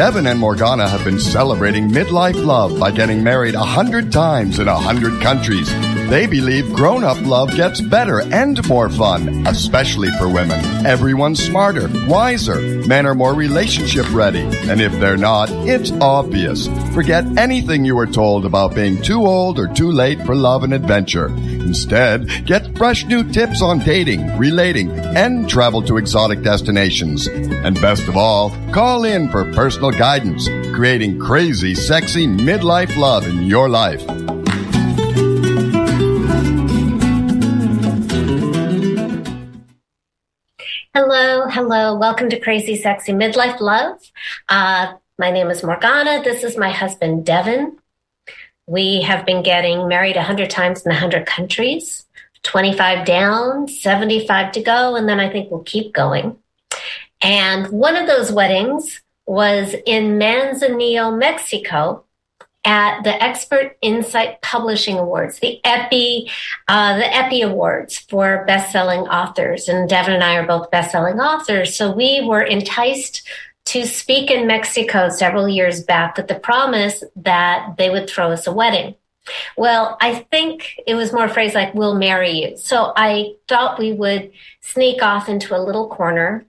Devin and Morgana have been celebrating midlife love by getting married a hundred times in a hundred countries. They believe grown up love gets better and more fun, especially for women. Everyone's smarter, wiser, men are more relationship ready, and if they're not, it's obvious. Forget anything you were told about being too old or too late for love and adventure. Instead, get fresh new tips on dating, relating, and travel to exotic destinations. And best of all, call in for personal guidance, creating crazy, sexy midlife love in your life. Hello, hello. Welcome to Crazy Sexy Midlife Love. Uh, my name is Morgana. This is my husband, Devin. We have been getting married 100 times in 100 countries, 25 down, 75 to go, and then I think we'll keep going. And one of those weddings was in Manzanillo, Mexico, at the Expert Insight Publishing Awards, the EPI, uh, the EPI Awards for best-selling authors. And Devin and I are both best-selling authors, so we were enticed to speak in Mexico several years back with the promise that they would throw us a wedding. Well, I think it was more a phrase like, we'll marry you. So I thought we would sneak off into a little corner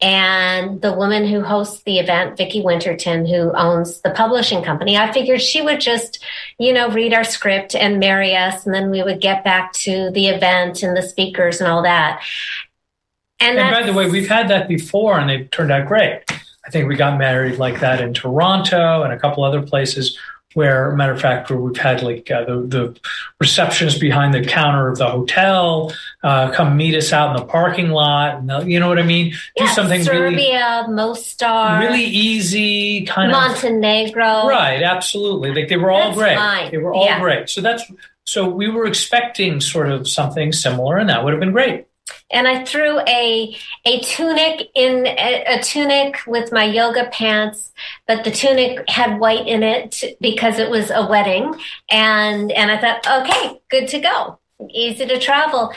and the woman who hosts the event, Vicki Winterton, who owns the publishing company, I figured she would just, you know, read our script and marry us, and then we would get back to the event and the speakers and all that. And, and by the way, we've had that before, and they turned out great. I think we got married like that in Toronto and a couple other places where, matter of fact, where we've had like uh, the, the receptionist behind the counter of the hotel uh, come meet us out in the parking lot. And you know what I mean? Yeah, Do something Serbia, really, Mostar, really easy, kind Montenegro. of Montenegro. Right, absolutely. Like they were all that's great. Fine. They were all yeah. great. So that's so we were expecting sort of something similar, and that would have been great and I threw a a tunic in a, a, tunic with my yoga pants, but the tunic had white in it because it was a wedding, and and I thought, okay, good to go, easy to travel,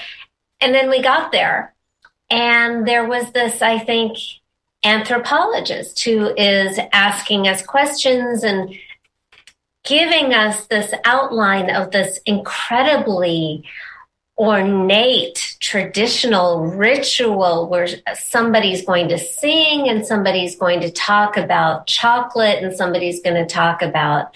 and then we got there, and there was this, I think, anthropologist who is asking us questions and giving us this outline of this incredibly ornate traditional ritual where somebody's going to sing and somebody's going to talk about chocolate and somebody's going to talk about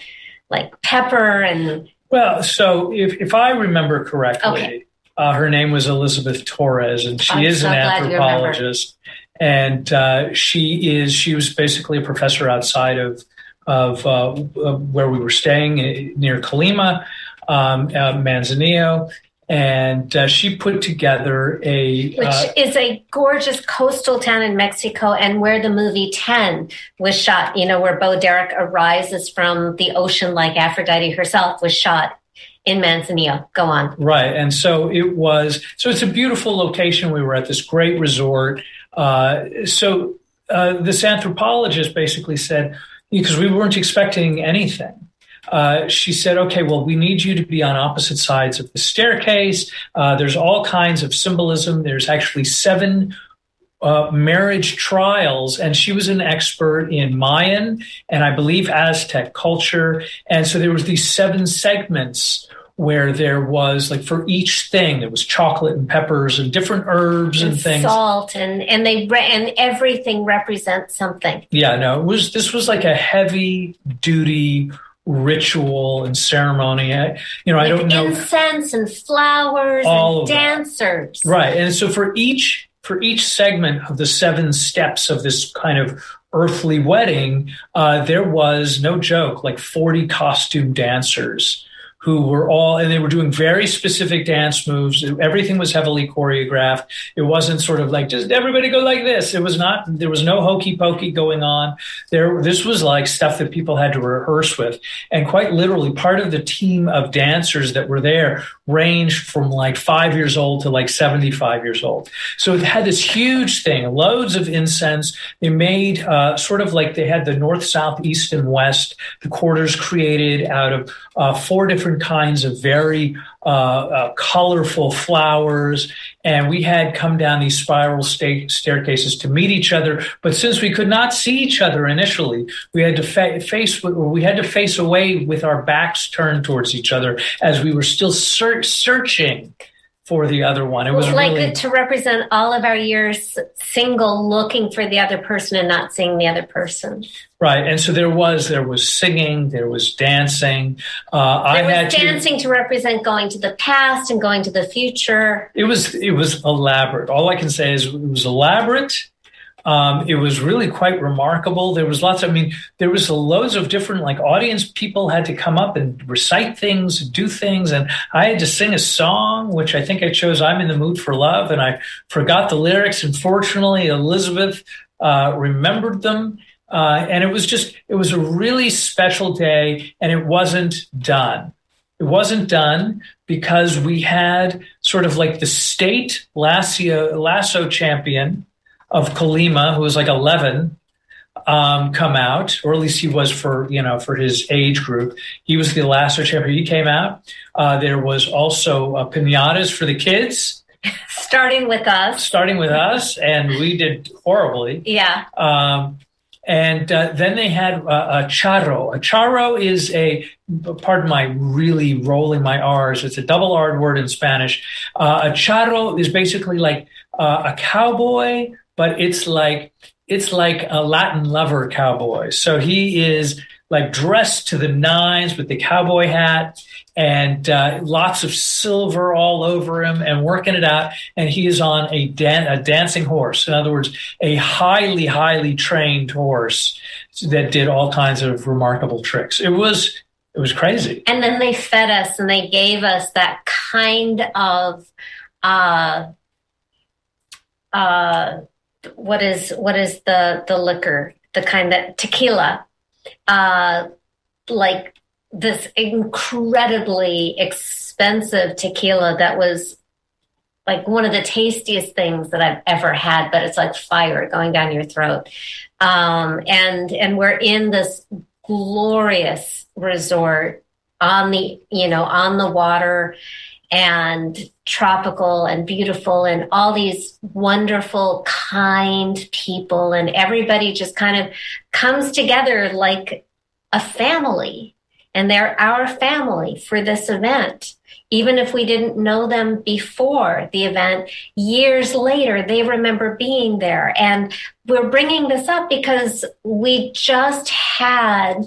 like pepper and well so if, if i remember correctly okay. uh, her name was elizabeth torres and she I'm is so an anthropologist. And uh, she is she was basically a professor outside of of, uh, where we were staying uh, near Colima, um, uh, Manzanillo, and uh, she put together a which uh, is a gorgeous coastal town in Mexico, and where the movie Ten was shot. You know, where Bo Derek arises from the ocean, like Aphrodite herself was shot in Manzanillo. Go on. Right, and so it was. So it's a beautiful location. We were at this great resort. Uh, so uh, this anthropologist basically said because we weren't expecting anything uh, she said, okay, well, we need you to be on opposite sides of the staircase. Uh, there's all kinds of symbolism. There's actually seven uh, marriage trials, and she was an expert in Mayan and I believe Aztec culture. And so there was these seven segments where there was like for each thing there was chocolate and peppers and different herbs and, and things salt and and they re- and everything represents something yeah no it was this was like a heavy duty ritual and ceremony. I, you know, With I don't know incense and flowers all and dancers. That. Right. And so for each for each segment of the seven steps of this kind of earthly wedding, uh, there was no joke, like 40 costume dancers who were all, and they were doing very specific dance moves. Everything was heavily choreographed. It wasn't sort of like just everybody go like this. It was not, there was no hokey pokey going on. There, this was like stuff that people had to rehearse with. And quite literally, part of the team of dancers that were there ranged from like five years old to like 75 years old. So it had this huge thing, loads of incense. They made uh, sort of like they had the north, south, east, and west, the quarters created out of uh, four different different kinds of very uh, uh, colorful flowers. And we had come down these spiral sta- staircases to meet each other. But since we could not see each other initially, we had to fa- face we had to face away with our backs turned towards each other as we were still ser- searching for the other one. It was like really, to represent all of our years single, looking for the other person and not seeing the other person. Right. And so there was there was singing, there was dancing. Uh, I There had was to- dancing to represent going to the past and going to the future. It was it was elaborate. All I can say is it was elaborate. Um, it was really quite remarkable. There was lots. I mean, there was loads of different like audience people had to come up and recite things, do things, and I had to sing a song, which I think I chose. I'm in the mood for love, and I forgot the lyrics. Unfortunately, Elizabeth uh, remembered them, uh, and it was just it was a really special day, and it wasn't done. It wasn't done because we had sort of like the state lasso, lasso champion of Colima, who was like 11, um, come out, or at least he was for, you know, for his age group. He was the lasso champion. He came out. Uh, there was also uh, pinatas for the kids, Starting with us. starting with us, and we did horribly. Yeah. Um, and uh, then they had uh, a charro. A charro is a, pardon my really rolling my R's, it's a double R word in Spanish. Uh, a charro is basically like uh, a cowboy, but it's like, it's like a Latin lover cowboy. So he is like dressed to the nines with the cowboy hat and uh, lots of silver all over him and working it out. And he is on a, dan- a dancing horse. In other words, a highly, highly trained horse that did all kinds of remarkable tricks. It was, it was crazy. And then they fed us and they gave us that kind of uh uh what is what is the the liquor the kind that tequila uh like this incredibly expensive tequila that was like one of the tastiest things that I've ever had, but it's like fire going down your throat. Um, and and we're in this glorious resort on the you know on the water and tropical and beautiful and all these wonderful kind people and everybody just kind of comes together like a family and they're our family for this event. Even if we didn't know them before the event years later they remember being there. And we're bringing this up because we just had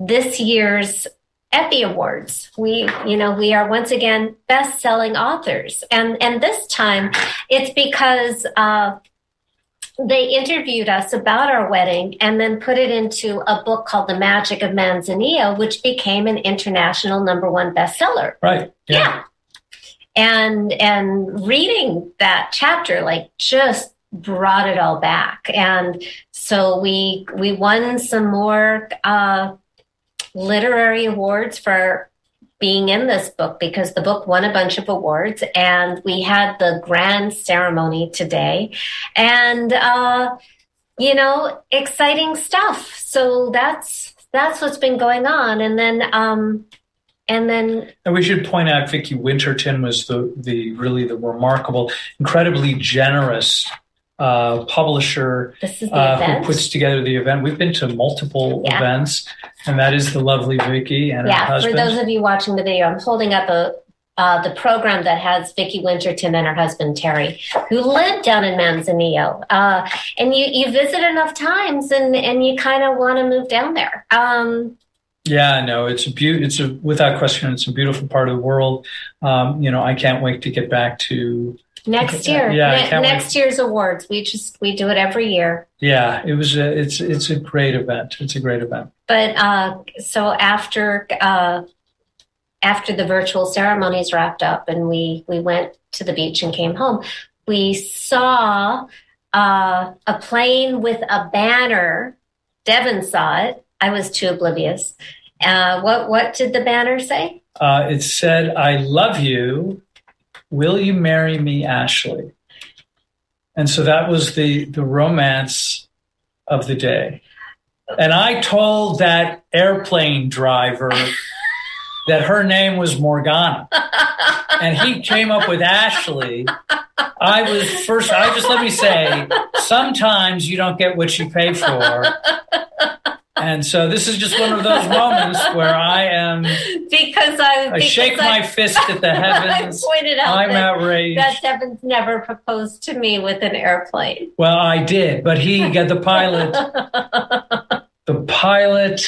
this year's Epi Awards. We, you know, we are once again best-selling authors, and and this time it's because uh, they interviewed us about our wedding and then put it into a book called The Magic of Manzanillo, which became an international number one bestseller. Right. Yeah. And and reading that chapter like just brought it all back. And so we we won some more uh literary awards for being in this book because the book won a bunch of awards and we had the grand ceremony today. And uh you know exciting stuff. So that's that's what's been going on. And then um and then And we should point out Vicki Winterton was the the really the remarkable, incredibly generous uh, publisher this is the uh, who puts together the event. We've been to multiple Yeah. events, and that is the lovely Vicki and her yeah for husband. those of you watching the video i'm holding up a uh, the program that has Vicki Winterton and her husband Terry, who live down in Manzanillo, uh, and you you visit enough times, and and you kind of want to move down there. Um, yeah, no, it's a beaut. It's a without question, it's a beautiful part of the world. Um, you know, I can't wait to get back to. Next year, Yeah, ne- next year's awards, we just we do it every year. Yeah, it was. A, it's it's a great event. It's a great event. But uh, so after uh, after the virtual ceremonies wrapped up, and we we went to the beach and came home, we saw uh, a plane with a banner. Devin saw it. I was too oblivious. Uh, what what did the banner say? Uh, it said, "I love you. Will you marry me, Ashley?" And so that was the the romance of the day. And I told that airplane driver that her name was Morgana. and he came up with Ashley. I was first, I just let me say, sometimes you don't get what you pay for. And so this is just one of those moments where I am because I, I shake I, my fist at the heavens. I pointed out I'm that, outraged. that Devin's never proposed to me with an airplane. Well, I did, but he got the pilot. the pilot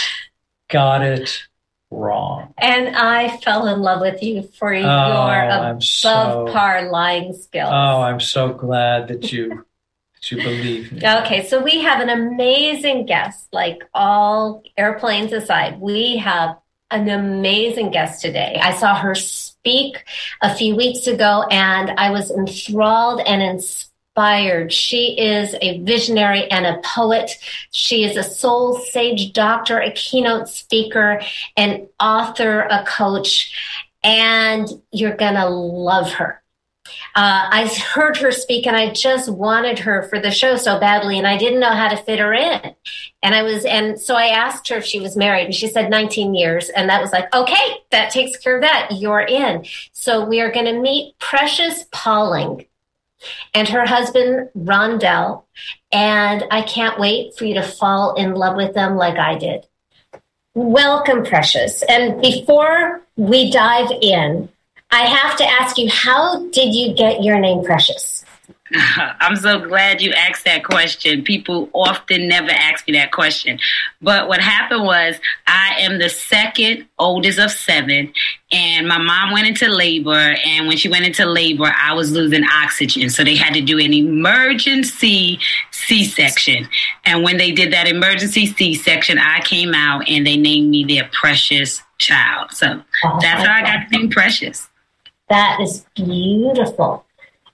got it wrong. And I fell in love with you for your oh, above so, par lying skills. Oh, I'm so glad that you to believe me. Okay, so we have an amazing guest, like all airplanes aside. We have an amazing guest today. I saw her speak a few weeks ago and I was enthralled and inspired. She is a visionary and a poet. She is a soul sage doctor, a keynote speaker, an author, a coach, and you're going to love her. Uh, I heard her speak and I just wanted her for the show so badly and I didn't know how to fit her in. And I was, and so I asked her if she was married and she said 19 years. And that was like, okay, that takes care of that. You're in. So we are going to meet Precious Pauling and her husband, Rondell. And I can't wait for you to fall in love with them like I did. Welcome, Precious. And before we dive in, I have to ask you, how did you get your name Precious? I'm so glad you asked that question. People often never ask me that question. But what happened was I am the second oldest of seven and my mom went into labor and when she went into labor I was losing oxygen. So they had to do an emergency C-section. And when they did that emergency C-section, I came out and they named me their precious child. So oh, that's how I got the name Precious. That is beautiful.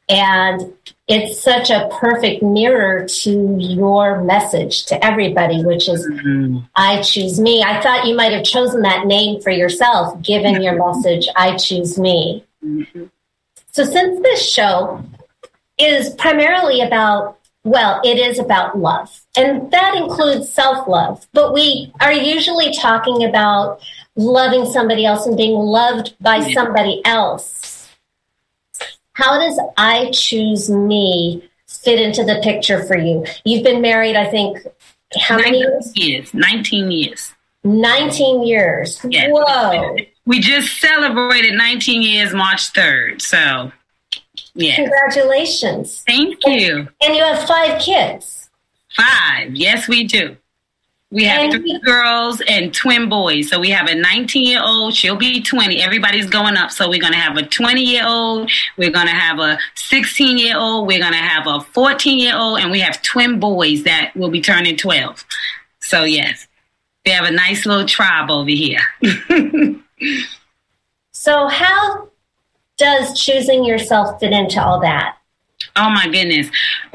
And it's such a perfect mirror to your message to everybody, which is mm-hmm. I choose me. I thought you might have chosen that name for yourself, given your message, I choose me. Mm-hmm. So, since this show is primarily about, well, it is about love, and that includes self love, but we are usually talking about loving somebody else and being loved by somebody else. How does I choose me fit into the picture for you? You've been married, I think, how many years? years? 19 years. 19 years. Yes. Whoa. We just celebrated 19 years March 3rd. So, yeah. Congratulations. Thank you. And you have five kids. Five. Yes, we do. We have and three girls and twin boys. So we have a 19 year old. She'll be 20. Everybody's going up. So we're going to have a 20 year old. We're going to have a 16 year old. We're going to have a 14 year old. And we have twin boys that will be turning 12. So, yes, we have a nice little tribe over here. so, how does choosing yourself fit into all that? Oh my goodness.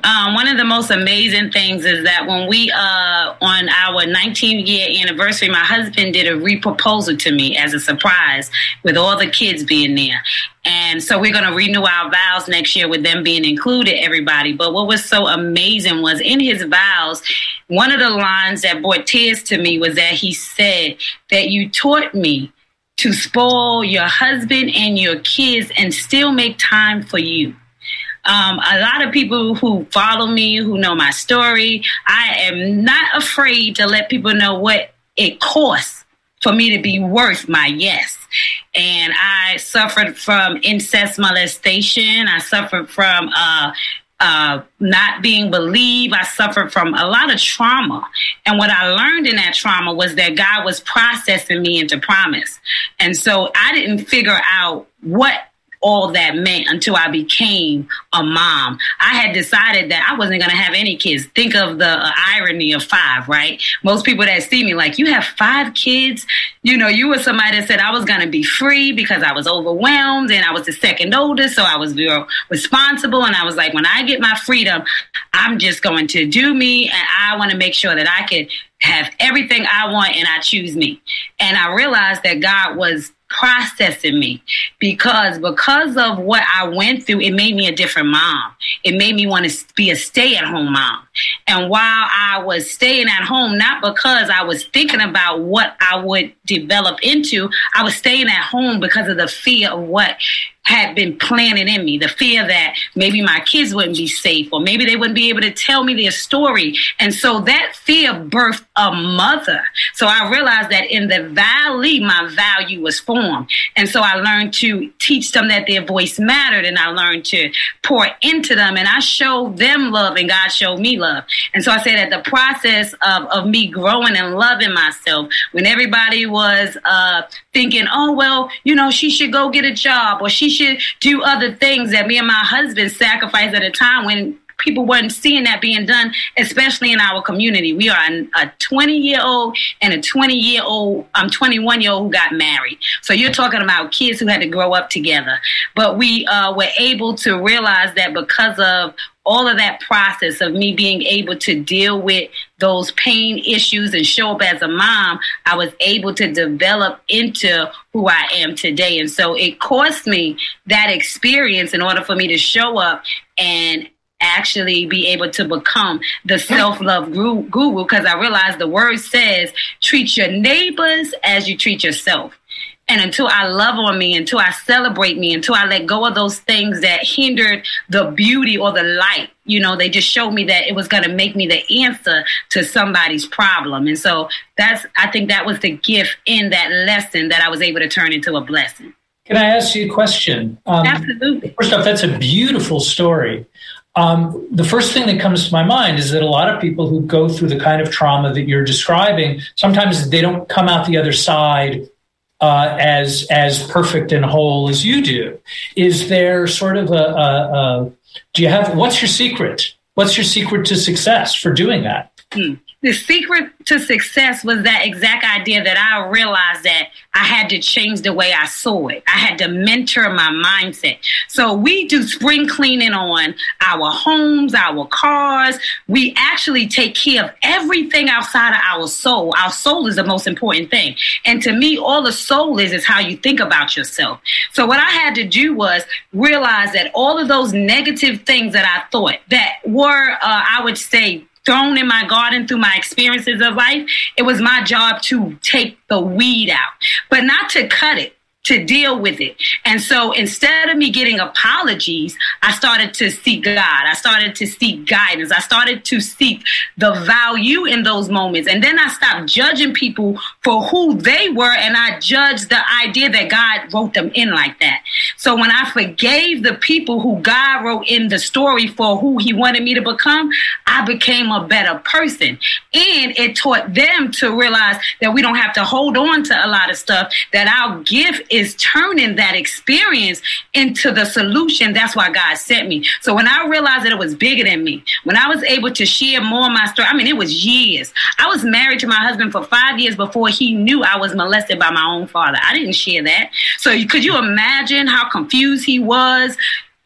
Um, one of the most amazing things is that when we, uh, on our 19 year anniversary, my husband did a reproposal to me as a surprise with all the kids being there. And so we're going to renew our vows next year with them being included, everybody. But what was so amazing was in his vows, one of the lines that brought tears to me was that he said that you taught me to spoil your husband and your kids and still make time for you. Um, a lot of people who follow me, who know my story, I am not afraid to let people know what it costs for me to be worth my yes. And I suffered from incest molestation. I suffered from uh, uh, not being believed. I suffered from a lot of trauma. And what I learned in that trauma was that God was processing me into promise. And so I didn't figure out what all that meant until I became a mom. I had decided that I wasn't going to have any kids. Think of the uh, irony of five, right? Most people that see me like, you have five kids. You know, you were somebody that said I was going to be free because I was overwhelmed and I was the second oldest. So I was very responsible. And I was like, when I get my freedom, I'm just going to do me. And I want to make sure that I could have everything I want and I choose me. And I realized that God was processing me because because of what I went through, it made me a different mom. It made me want to be a stay at home mom. And while I was staying at home, not because I was thinking about what I would develop into, I was staying at home because of the fear of what had been planted in me the fear that maybe my kids wouldn't be safe or maybe they wouldn't be able to tell me their story. And so that fear birthed a mother. So I realized that in the valley, my value was formed. And so I learned to teach them that their voice mattered and I learned to pour into them and I showed them love and God showed me love. And so I say that the process of, of me growing and loving myself when everybody was uh, thinking, oh, well, you know, she should go get a job or she should do other things that me and my husband sacrificed at a time when people weren't seeing that being done, especially in our community. We are a 20 year old and a 20 year old, I'm um, 21 year old who got married. So you're talking about kids who had to grow up together. But we uh, were able to realize that because of all of that process of me being able to deal with those pain issues and show up as a mom, I was able to develop into who I am today. And so it cost me that experience in order for me to show up and actually be able to become the self-love guru because I realized the word says treat your neighbors as you treat yourself. And until I love on me, until I celebrate me, until I let go of those things that hindered the beauty or the light, you know, they just showed me that it was going to make me the answer to somebody's problem. And so that's, I think that was the gift in that lesson that I was able to turn into a blessing. Can I ask you a question? Um, Absolutely. First off, that's a beautiful story. Um, the first thing that comes to my mind is that a lot of people who go through the kind of trauma that you're describing, sometimes they don't come out the other side uh, as as perfect and whole as you do. Is there sort of a, a, a, do you have what's your secret? What's your secret to success for doing that? Hmm the secret to success was that exact idea that I realized that I had to change the way I saw it. I had to mentor my mindset. So we do spring cleaning on our homes, our cars. We actually take care of everything outside of our soul. Our soul is the most important thing. And to me, all the soul is is how you think about yourself. So what I had to do was realize that all of those negative things that I thought that were, uh, I would say, thrown in my garden through my experiences of life, it was my job to take the weed out, but not to cut it to deal with it. And so instead of me getting apologies, I started to seek God. I started to seek guidance. I started to seek the value in those moments. And then I stopped judging people for who they were and I judged the idea that God wrote them in like that. So when I forgave the people who God wrote in the story for who he wanted me to become, I became a better person. And it taught them to realize that we don't have to hold on to a lot of stuff, that our gift is turning that experience into the solution. That's why God sent me. So when I realized that it was bigger than me, when I was able to share more of my story, I mean, it was years. I was married to my husband for five years before he knew I was molested by my own father. I didn't share that. So could you imagine how confused he was?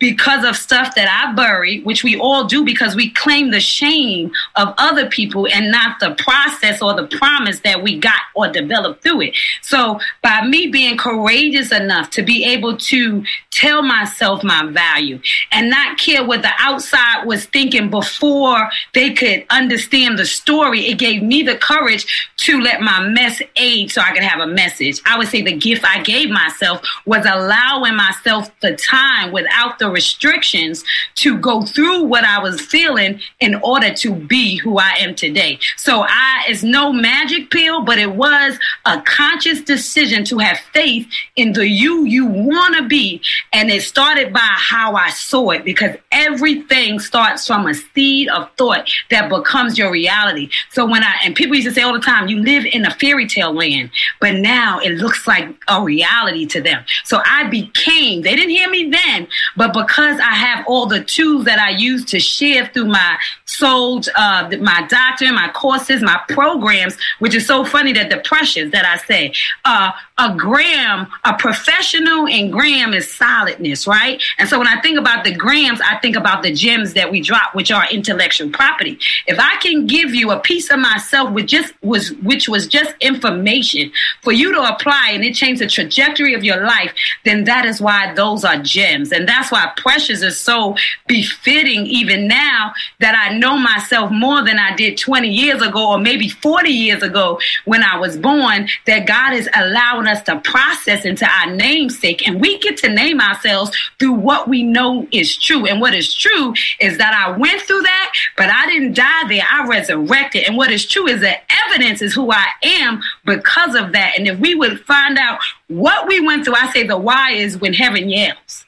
Because of stuff that I buried, which we all do because we claim the shame of other people and not the process or the promise that we got or developed through it. So by me being courageous enough to be able to tell myself my value and not care what the outside was thinking before they could understand the story, it gave me the courage to let my mess aid so I could have a message. I would say the gift I gave myself was allowing myself the time without the restrictions to go through what I was feeling in order to be who I am today. So I, it's no magic pill, but it was a conscious decision to have faith in the you you want to be. And it started by how I saw it because everything starts from a seed of thought that becomes your reality. So when I, and people used to say all the time, you live in a fairy tale land, but now it looks like a reality to them. So I became, they didn't hear me then, but because I have all the tools that I use to share through my soul, uh, my doctor, my courses, my programs, which is so funny that the precious that I say, uh, a gram, a professional in gram is solidness, right? And so when I think about the grams, I think about the gems that we drop, which are intellectual property. If I can give you a piece of myself, which just was, which was just information for you to apply, and it changed the trajectory of your life, then that is why those are gems, and that's why precious are so befitting even now that I know myself more than I did 20 years ago, or maybe 40 years ago when I was born. That God is allowing us to process into our namesake, and we get to name ourselves through what we know is true. And what is true is that I went through that, but I didn't die there. I resurrected. And what is true is that evidence is who I am because of that. And if we would find out what we went through, I say the why is when heaven yells.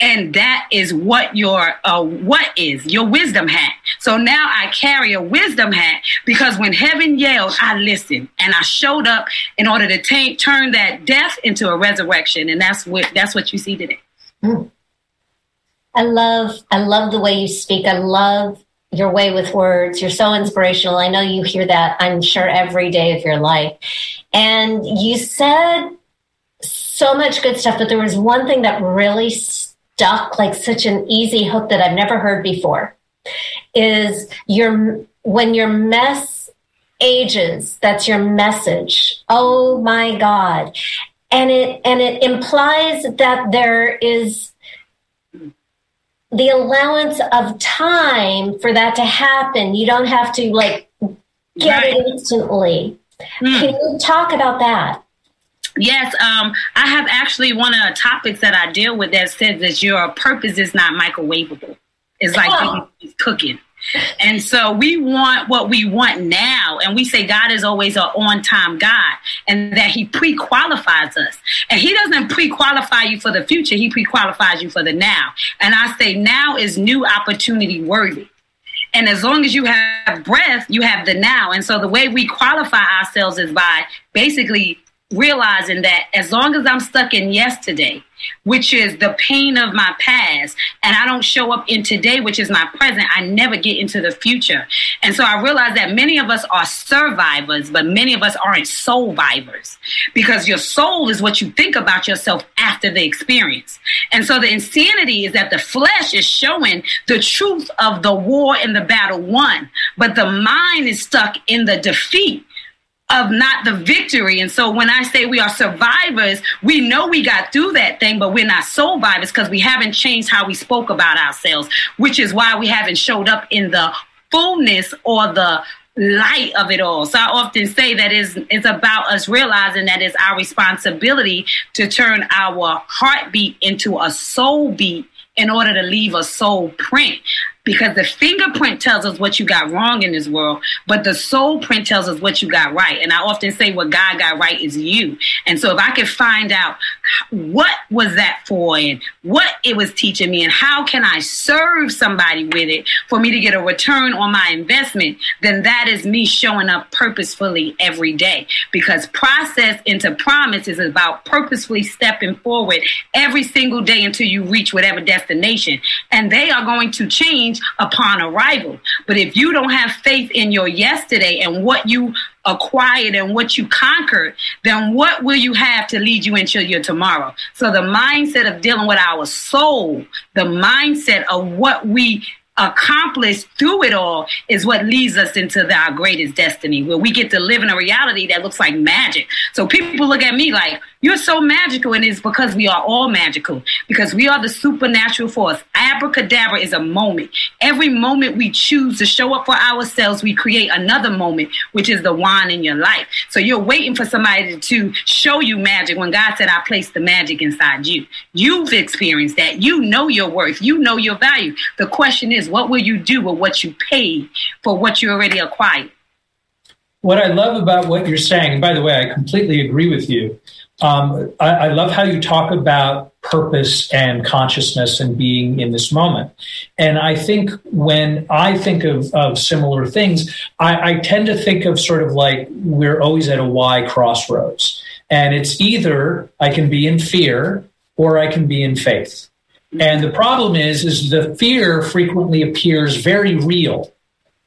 And that is what your uh, what is your wisdom hat. So now I carry a wisdom hat because when heaven yelled, I listened and I showed up in order to take, turn that death into a resurrection, and that's what that's what you see today. Mm. I love I love the way you speak. I love your way with words. You're so inspirational. I know you hear that, I'm sure, every day of your life. And you said so much good stuff, but there was one thing that really stuck like such an easy hook that I've never heard before is your when your mess ages, that's your message. Oh my God. And it and it implies that there is the allowance of time for that to happen. You don't have to like get right. it instantly. Mm. Can you talk about that? Yes, um, I have actually one of the topics that I deal with that says that your purpose is not microwavable. It's like oh. cooking. And so we want what we want now. And we say God is always an on time God and that He pre qualifies us. And He doesn't pre qualify you for the future, He pre qualifies you for the now. And I say now is new opportunity worthy. And as long as you have breath, you have the now. And so the way we qualify ourselves is by basically realizing that as long as I'm stuck in yesterday, which is the pain of my past, and I don't show up in today, which is my present, I never get into the future. And so I realize that many of us are survivors, but many of us aren't soulvivors because your soul is what you think about yourself after the experience. And so the insanity is that the flesh is showing the truth of the war and the battle won, but the mind is stuck in the defeat of not the victory. And so when I say we are survivors, we know we got through that thing, but we're not soulvivors because we haven't changed how we spoke about ourselves, which is why we haven't showed up in the fullness or the light of it all. So I often say that is it's about us realizing that it's our responsibility to turn our heartbeat into a soul beat in order to leave a soul print because the fingerprint tells us what you got wrong in this world, but the soul print tells us what you got right. And I often say what God got right is you. And so if I could find out what was that for and what it was teaching me and how can I serve somebody with it for me to get a return on my investment, then that is me showing up purposefully every day because process into promise is about purposefully stepping forward every single day until you reach whatever destination. And they are going to change change upon arrival. But if you don't have faith in your yesterday and what you acquired and what you conquered, then what will you have to lead you into your tomorrow? So the mindset of dealing with our soul, the mindset of what we accomplished through it all is what leads us into the, our greatest destiny, where we get to live in a reality that looks like magic. So people look at me like, you're so magical, and it's because we are all magical, because we are the supernatural force. Abracadabra is a moment. Every moment we choose to show up for ourselves, we create another moment, which is the wine in your life. So you're waiting for somebody to show you magic when God said, I placed the magic inside you. You've experienced that. You know your worth. You know your value. The question is, what will you do with what you paid for what you already acquired? What I love about what you're saying, and by the way, I completely agree with you, um, I, I, love how you talk about purpose and consciousness and being in this moment. And I think when I think of, of similar things, I, I tend to think of sort of like we're always at a Y crossroads. And it's either I can be in fear or I can be in faith. And the problem is, is the fear frequently appears very real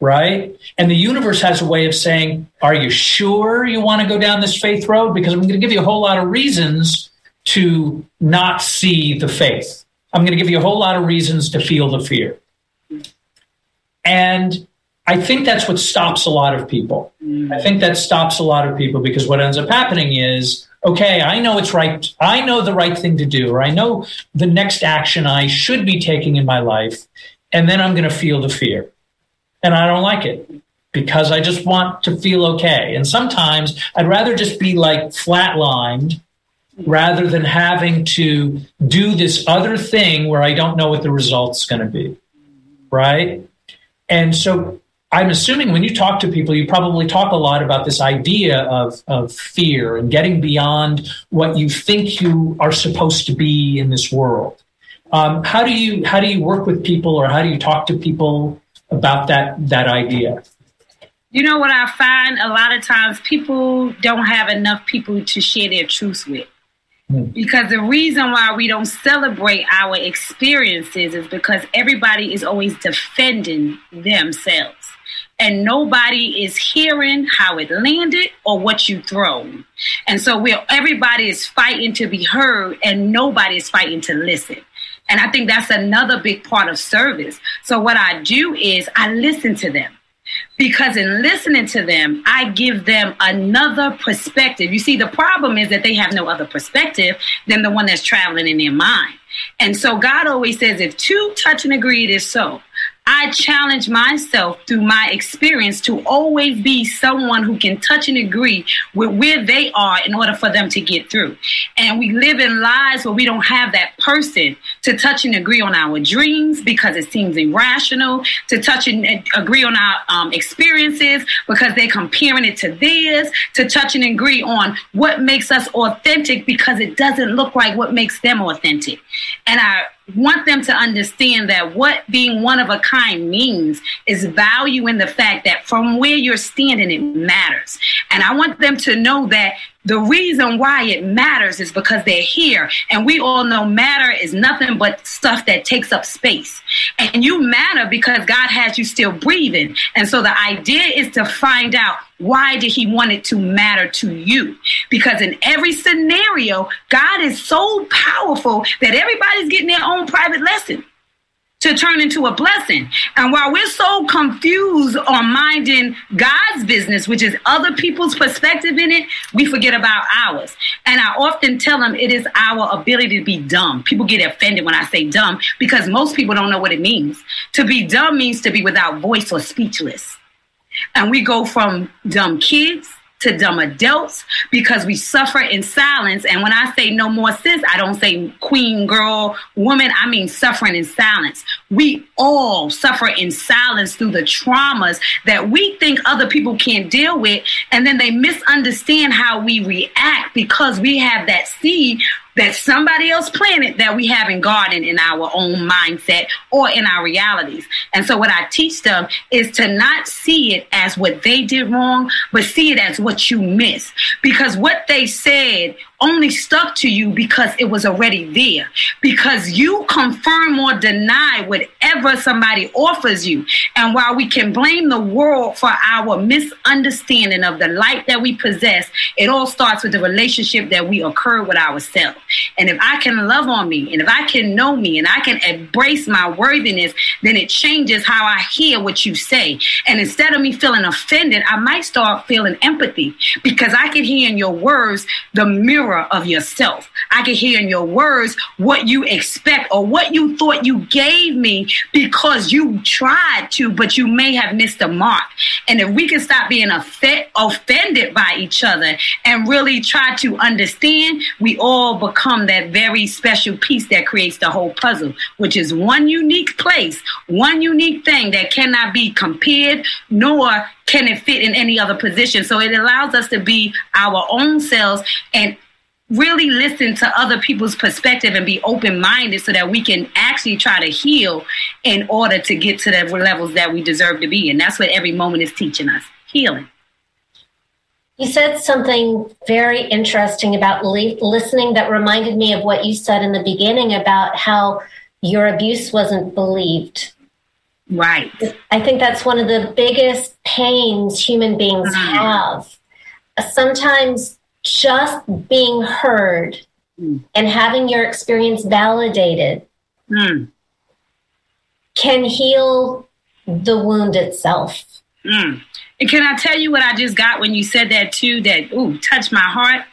right? And the universe has a way of saying, Are you sure you want to go down this faith road? Because I'm going to give you a whole lot of reasons to not see the faith. I'm going to give you a whole lot of reasons to feel the fear. And I think that's what stops a lot of people. I think that stops a lot of people because what ends up happening is, okay, I know it's right. I know the right thing to do, or I know the next action I should be taking in my life. And then I'm going to feel the fear. And I don't like it because I just want to feel okay. And sometimes I'd rather just be like flatlined rather than having to do this other thing where I don't know what the result's going to be. Right. And so I'm assuming when you talk to people, you probably talk a lot about this idea of, of fear and getting beyond what you think you are supposed to be in this world. Um, how do you how do you work with people, or how do you talk to people about that that idea? You know what I find a lot of times people don't have enough people to share their truths with. Hmm. Because the reason why we don't celebrate our experiences is because everybody is always defending themselves. And nobody is hearing how it landed or what you throw. And so we're everybody is fighting to be heard and nobody is fighting to listen. And I think that's another big part of service. So what I do is I listen to them because in listening to them, I give them another perspective. You see, the problem is that they have no other perspective than the one that's traveling in their mind. And so God always says, if two touch and agree, it is so. I challenge myself through my experience to always be someone who can touch and agree with where they are in order for them to get through. And we live in lives where we don't have that person to touch and agree on our dreams because it seems irrational, to touch and agree on our um, experiences because they're comparing it to theirs, to touch and agree on what makes us authentic because it doesn't look like what makes them authentic. And I want them to understand that what being one of a kind means is value in the fact that from where you're standing, it matters. And I want them to know that the reason why it matters is because they're here. And we all know matter is nothing but stuff that takes up space. And you matter because God has you still breathing. And so the idea is to find out why did he want it to matter to you? Because in every scenario, God is so powerful that everybody's getting their own private lesson to turn into a blessing. And while we're so confused on minding God's business, which is other people's perspective in it, we forget about ours. And I often tell them it is our ability to be dumb. People get offended when I say dumb because most people don't know what it means. To be dumb means to be without voice or speechless. And we go from dumb kids to dumb adults because we suffer in silence. And when I say no more sis, I don't say queen, girl, woman. I mean suffering in silence. We all suffer in silence through the traumas that we think other people can't deal with. And then they misunderstand how we react because we have that seed that somebody else planted that we haven't gardened in our own mindset or in our realities. And so what I teach them is to not see it as what they did wrong, but see it as what you missed. Because what they said only stuck to you because it was already there. Because you confirm or deny whatever somebody offers you. And while we can blame the world for our misunderstanding of the light that we possess, it all starts with the relationship that we occur with ourselves. And if I can love on me, and if I can know me, and I can embrace my worthiness, then it changes how I hear what you say. And instead of me feeling offended, I might start feeling empathy because I can hear in your words the mirror mirror of yourself. I can hear in your words what you expect or what you thought you gave me because you tried to, but you may have missed the mark. And if we can stop being offended by each other and really try to understand, we all become that very special piece that creates the whole puzzle, which is one unique place, one unique thing that cannot be compared nor can it fit in any other position. So it allows us to be our own selves and really listen to other people's perspective and be open minded so that we can actually try to heal in order to get to the levels that we deserve to be. And that's what every moment is teaching us healing. You said something very interesting about listening that reminded me of what you said in the beginning about how your abuse wasn't believed. Right. I think that's one of the biggest pains human beings Mhm. have. Sometimes just being heard Mm. and having your experience validated Mm, can heal the wound itself. mm. And can I tell you what I just got when you said that too? That ooh, touched my heart.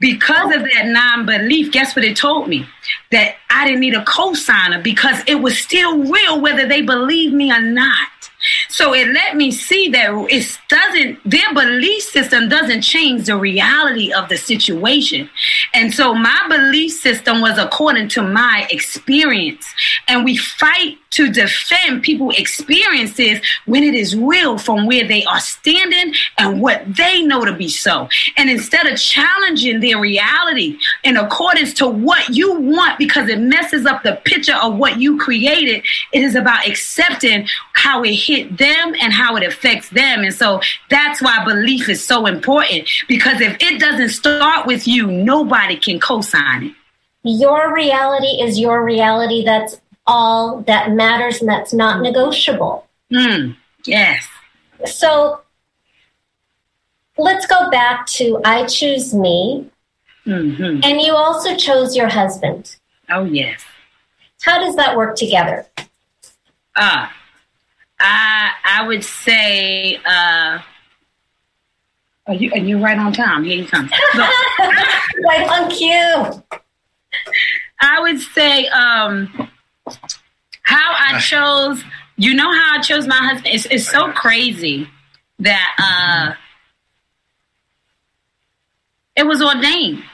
Because of that non-belief, guess what it told me? That I didn't need a co-signer because it was still real whether they believe me or not. So it let me see that it doesn't, their belief system doesn't change the reality of the situation. And so my belief system was according to my experience. And we fight to defend people's experiences when it is real from where they are standing and what they know to be so. And instead of challenging their reality in accordance to what you want because it messes up the picture of what you created, it is about accepting how it hit them and how it affects them. And so that's why belief is so important because if it doesn't start with you, nobody can co sign it. Your reality is your reality. That's all that matters and that's not negotiable. Mm, yes. So let's go back to I choose me, hmm and you also chose your husband. Oh, yes. How does that work together? Uh, I I would say uh are you are you right on time? Here you come. Look, right on cue. I would say um how I chose you know how I chose my husband it's it's so crazy that uh it was ordained.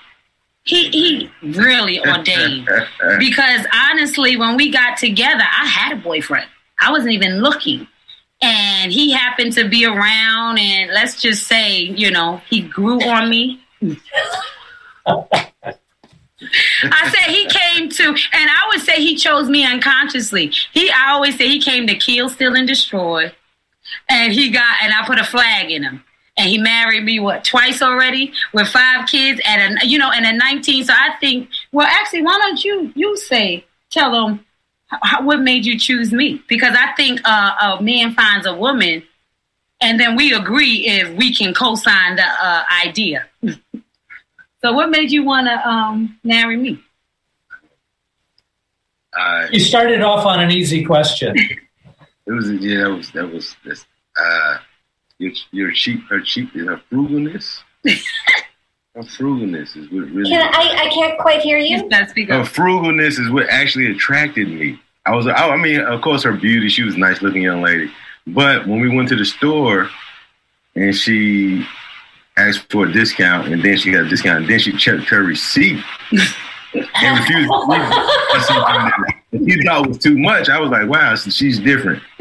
He he really ordained. because honestly, when we got together, I had a boyfriend. I wasn't even looking. And he happened to be around, and let's just say, you know, he grew on me. I said he came to, and I would say he chose me unconsciously. He, I always say he came to kill, steal, and destroy. And he got, and I put a flag in him. And he married me what twice already with five kids and a, you know, and a 19. So I think, well, actually, why don't you you say tell them how, what made you choose me? Because I think uh, a man finds a woman, and then we agree if we can co-sign the uh, idea. so, what made you want to um, marry me? Uh, You started off on an easy question. it was yeah, that was that was this. Uh, your your cheap her cheap her frugalness. her frugalness is what really. Can I, I can't quite hear you. Let's her frugalness is what actually attracted me. I was, I, I mean, of course, her beauty. She was a nice looking young lady. But when we went to the store, and she asked for a discount, and then she got a discount, and then she checked her receipt and refused to leave for something that she thought it was too much. I was like, wow, so she's different,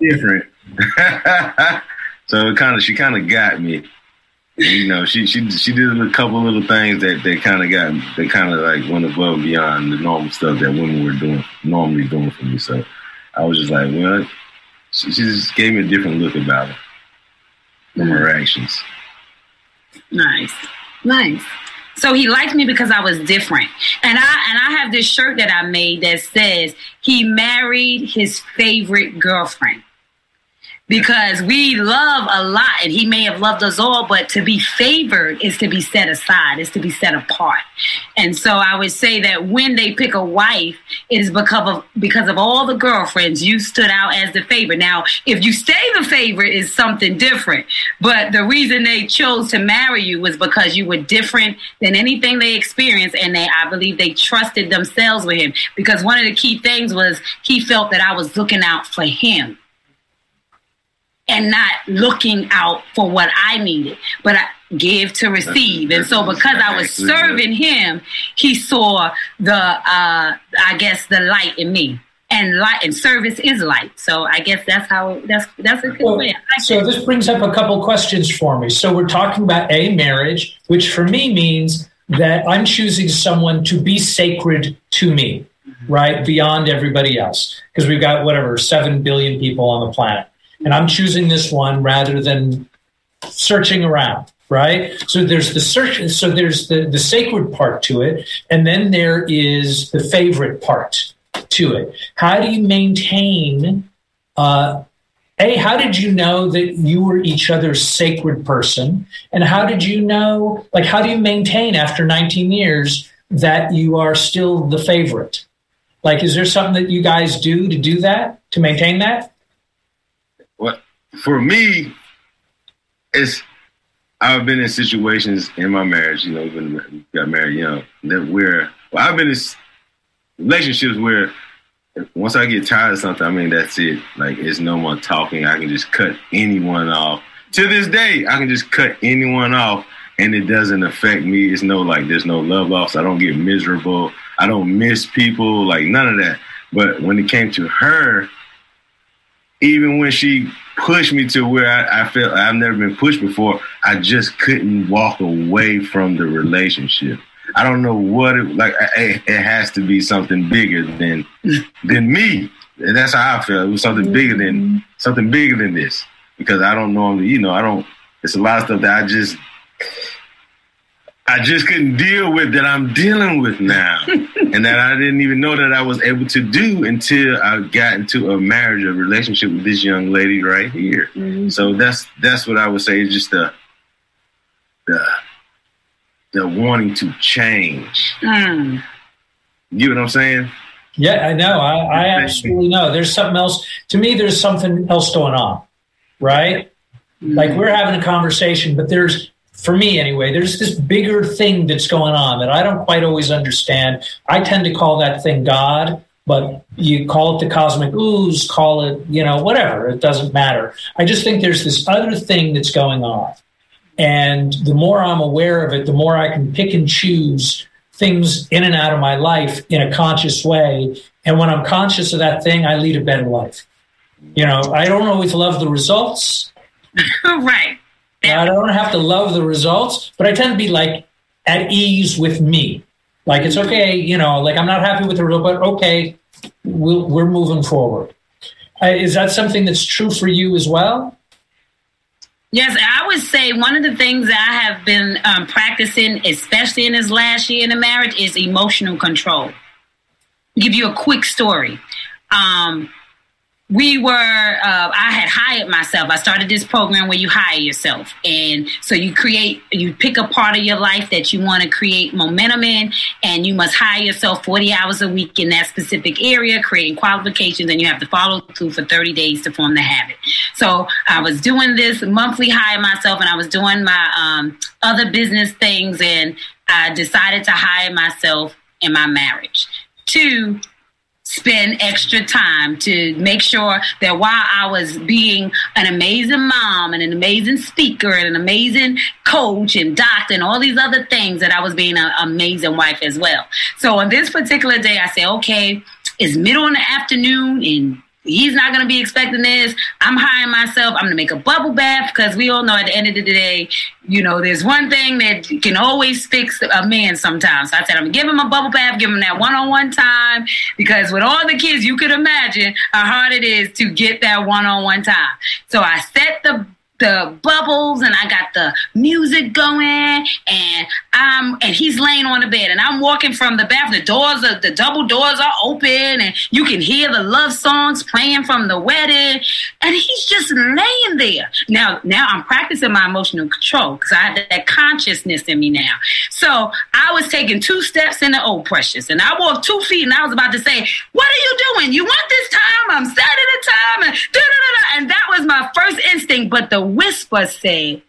different. so it kind of, she kind of got me. You know, she she she did a couple little things that that kind of got that kind of like went above and beyond the normal stuff that women were doing normally doing for me. So I was just like, well, she, she just gave me a different look about it from her mm. actions. Nice, nice. So he liked me because I was different, and I and I have this shirt that I made that says he married his favorite girlfriend because we love a lot, and he may have loved us all, but to be favored is to be set aside, is to be set apart. And so I would say that when they pick a wife, it is because of because of all the girlfriends you stood out as the favorite. Now, if you stay the favorite, is something different. But the reason they chose to marry you was because you were different than anything they experienced, and they, I believe, they trusted themselves with him. Because one of the key things was he felt that I was looking out for him and not looking out for what I needed, but I give to receive. And so because I was serving him, he saw the uh I guess the light in me. And light and service is light. So I guess that's how that's that's a good Well, way. So that. this brings up a couple questions for me. So we're talking about a marriage, which for me means that I'm choosing someone to be sacred to me, right? Beyond everybody else. Because we've got whatever, 7 billion people on the planet. And I'm choosing this one rather than searching around, right? So there's the search, so there's the, the sacred part to it. And then there is the favorite part to it. How do you maintain? Uh, a, how did you know that you were each other's sacred person? And how did you know, like, how do you maintain after 19 years that you are still the favorite? Like, is there something that you guys do to do that, to maintain that? Well, for me, it's, I've been in situations in my marriage, you know, even got married young, that where, well, I've been in relationships where once I get tired of something, I mean, that's it. Like, it's no more talking. I can just cut anyone off. To this day, I can just cut anyone off and it doesn't affect me. It's no like, there's no love loss. I don't get miserable. I don't miss people, like none of that. But when it came to her, even when she pushed me to where I, I felt I've never been pushed before, I just couldn't walk away from the relationship. I don't know what it like. It, it has to be something bigger than than me. And that's how I feel. It was something bigger than mm-hmm. something bigger than this because I don't normally, you know, I don't. It's a lot of stuff that I just I just couldn't deal with that I'm dealing with now, and that I didn't even know that I was able to do until I got into a marriage, a relationship with this young lady right here. Mm-hmm. So that's that's what I would say is just the the the wanting to change. Mm. You know what I'm saying? Yeah, I know. I, I absolutely know. There's something else. To me, there's something else going on, right? Mm-hmm. Like we're having a conversation, but there's, for me anyway, there's this bigger thing that's going on that I don't quite always understand. I tend to call that thing God, but you call it the cosmic ooze, call it, you know, whatever. It doesn't matter. I just think there's this other thing that's going on. And the more I'm aware of it, the more I can pick and choose things in and out of my life in a conscious way. And when I'm conscious of that thing, I lead a better life. You know, I don't always love the results. right. I don't have to love the results, but I tend to be like at ease with me. Like it's okay, you know, like I'm not happy with the result, but okay, we we are moving forward. Uh, is that something that's true for you as well? Yes, I would say one of the things that I have been um, practicing, especially in this last year in the marriage, is emotional control. I'll give you a quick story. Um, we were uh, i had hired myself. I started this program where you hire yourself. And so you create you pick a part of your life that you want to create momentum in and you must hire yourself 40 hours a week in that specific area creating qualifications and you have to follow through for 30 days to form the habit. So i was doing this monthly hire myself and i was doing my um, other business things and i decided to hire myself in my marriage. Two spend extra time to make sure that while I was being an amazing mom and an amazing speaker and an amazing coach and doctor and all these other things that I was being an amazing wife as well. So on this particular day, I say, okay, it's middle in the afternoon and he's not going to be expecting this. I'm hiring myself. I'm going to make a bubble bath because we all know at the end of the day, you know, there's one thing that can always fix a man sometimes. So I said, I'm going to give him a bubble bath, give him that one on one time because with all the kids, you could imagine how hard it is to get that one on one time. So I set the the bubbles and I got the music going and I'm and he's laying on the bed and I'm walking from the bathroom. The doors are the double doors are open and you can hear the love songs playing from the wedding and he's just laying there. Now now I'm practicing my emotional control because I have that consciousness in me now. So I was taking two steps in the old oh, precious and I walked two feet and I was about to say, What are you doing? You want this time? I'm setting a time and and that was my first instinct, but the whisper said,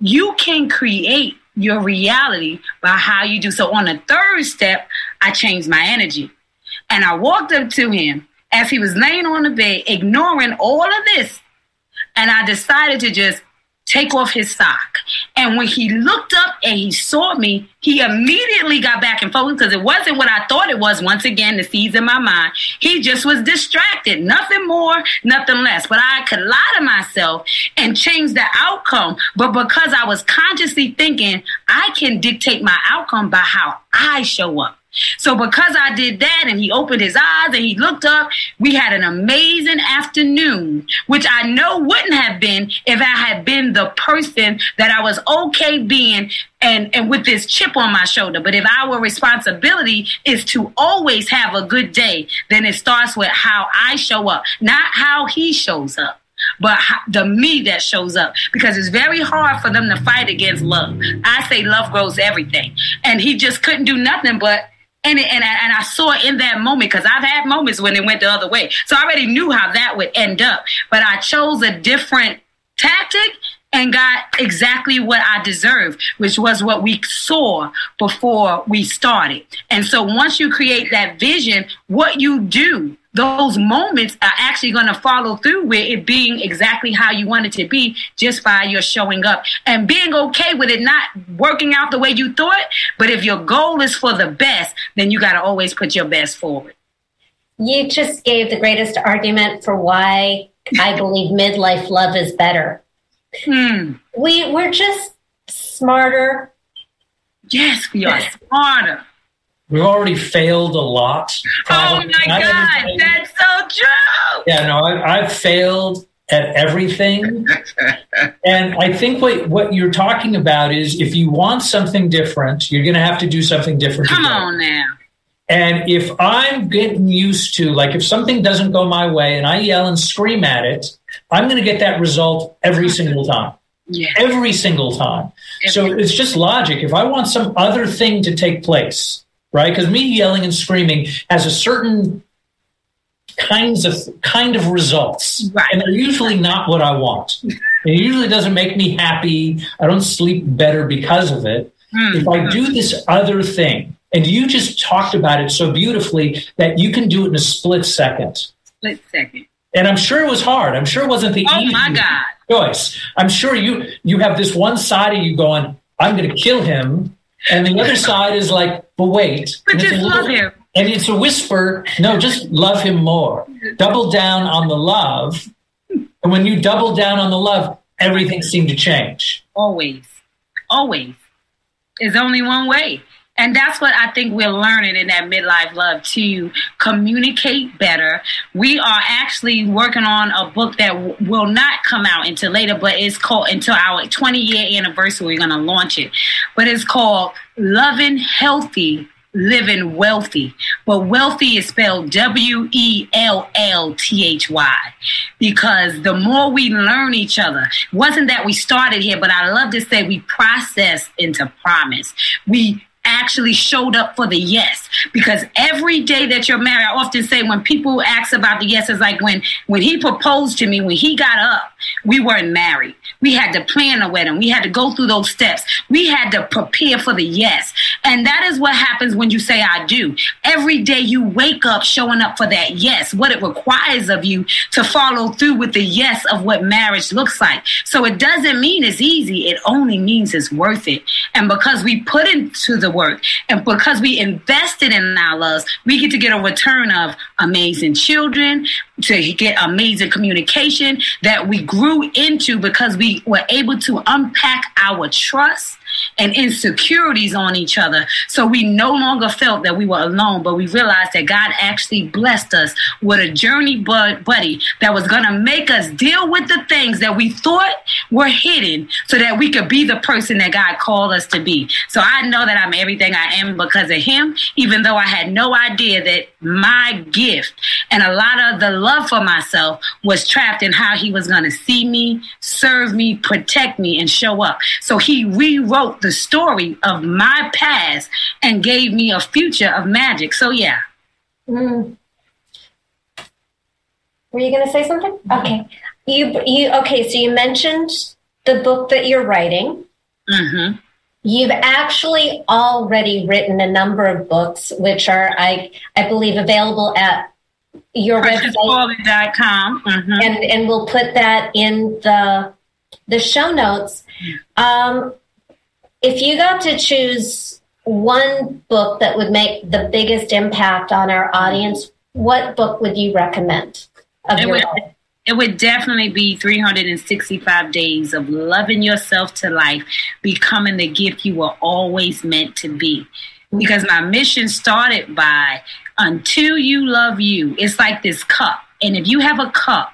you can create your reality by how you do. So on the third step, I changed my energy. And I walked up to him as he was laying on the bed, ignoring all of this. And I decided to just take off his sock. And when he looked up and he saw me, he immediately got back and forth because it wasn't what I thought it was. Once again, the seeds in my mind. He just was distracted. Nothing more, nothing less. But I could lie to myself and change the outcome. But because I was consciously thinking, I can dictate my outcome by how I show up. So because I did that and he opened his eyes and he looked up, we had an amazing afternoon, which I know wouldn't have been if I had been the person that I was okay being and, and with this chip on my shoulder. But if our responsibility is to always have a good day, then it starts with how I show up, not how he shows up but the me that shows up because it's very hard for them to fight against love. I say love grows everything. And he just couldn't do nothing but and, and, and I saw it in that moment because I've had moments when it went the other way. So I already knew how that would end up. But I chose a different tactic and got exactly what I deserved, which was what we saw before we started. And so once you create that vision, what you do those moments are actually going to follow through with it being exactly how you want it to be just by your showing up and being okay with it not working out the way you thought. But if your goal is for the best, then you got to always put your best forward. You just gave the greatest argument for why I believe midlife love is better. Hmm. We we're just smarter. Yes, we are smarter. We've already failed a lot. Oh my God, that's so true. Yeah, no, I, I've failed at everything. and I think what, what you're talking about is if you want something different, you're going to have to do something different. Come on now. And if I'm getting used to, like, if something doesn't go my way and I yell and scream at it, I'm going to get that result every single time. Yeah. Every single time. Every so it's just logic. If I want some other thing to take place, right? Because me yelling and screaming has a certain kinds of kind of results, right. and they're usually not what I want. It usually doesn't make me happy. I don't sleep better because of it. Mm-hmm. If I do this other thing, and you just talked about it so beautifully that you can do it in a split second. Split second. And I'm sure it was hard. I'm sure it wasn't the oh my God. choice. I'm sure you you have this one side of you going, I'm going to kill him and the other side is like, but wait. But just love him. And it's a whisper, no, just love him more. Double down on the love. And when you double down on the love, everything seemed to change. Always. Always. There's only one way. And that's what I think we're learning in that midlife love to communicate better. We are actually working on a book that w- will not come out until later, but it's called until our 20 year anniversary. We're going to launch it, but it's called Loving Healthy living wealthy. But wealthy is spelled W E L L T H Y because the more we learn each other, wasn't that we started here, but I love to say we process into promise. We actually showed up for the yes. Because every day that you're married i often say when people ask about the yes it's like when when he proposed to me when he got up we weren't married. We had to plan a wedding. We had to go through those steps. We had to prepare for the yes. And that is what happens when you say i do. Every day you wake up showing up for that yes what it requires of you to follow through with the yes of what marriage looks like. So it doesn't mean it's easy. It only means it's worth it. And because we put into the work. And because we invested in our loves, we get to get a return of amazing children, to get amazing communication that we grew into because we were able to unpack our trust and insecurities on each other. So we no longer felt that we were alone, but we realized that God actually blessed us with a journey buddy that was going to make us deal with the things that we thought were hidden so that we could be the person that God called us to be. So I know that I'm everything I am because of him, even though I had no idea that my gift and a lot of the love for myself was trapped in how he was going to see me, serve me, protect me, and show up. So he rewrote the story of my past and gave me a future of magic. So yeah. Mm. Were you going to say something? Okay. You you okay? So you mentioned the book that you're writing. Mm-hmm. You've actually already written a number of books, which are I I believe available at your website. com mm-hmm. and and we'll put that in the the show notes. Um, if you got to choose one book that would make the biggest impact on our audience, what book would you recommend of it would, life? It would definitely be 365 days of loving yourself to life, becoming the gift you were always meant to be. because my mission started by until you love you. It's like this cup. And if you have a cup,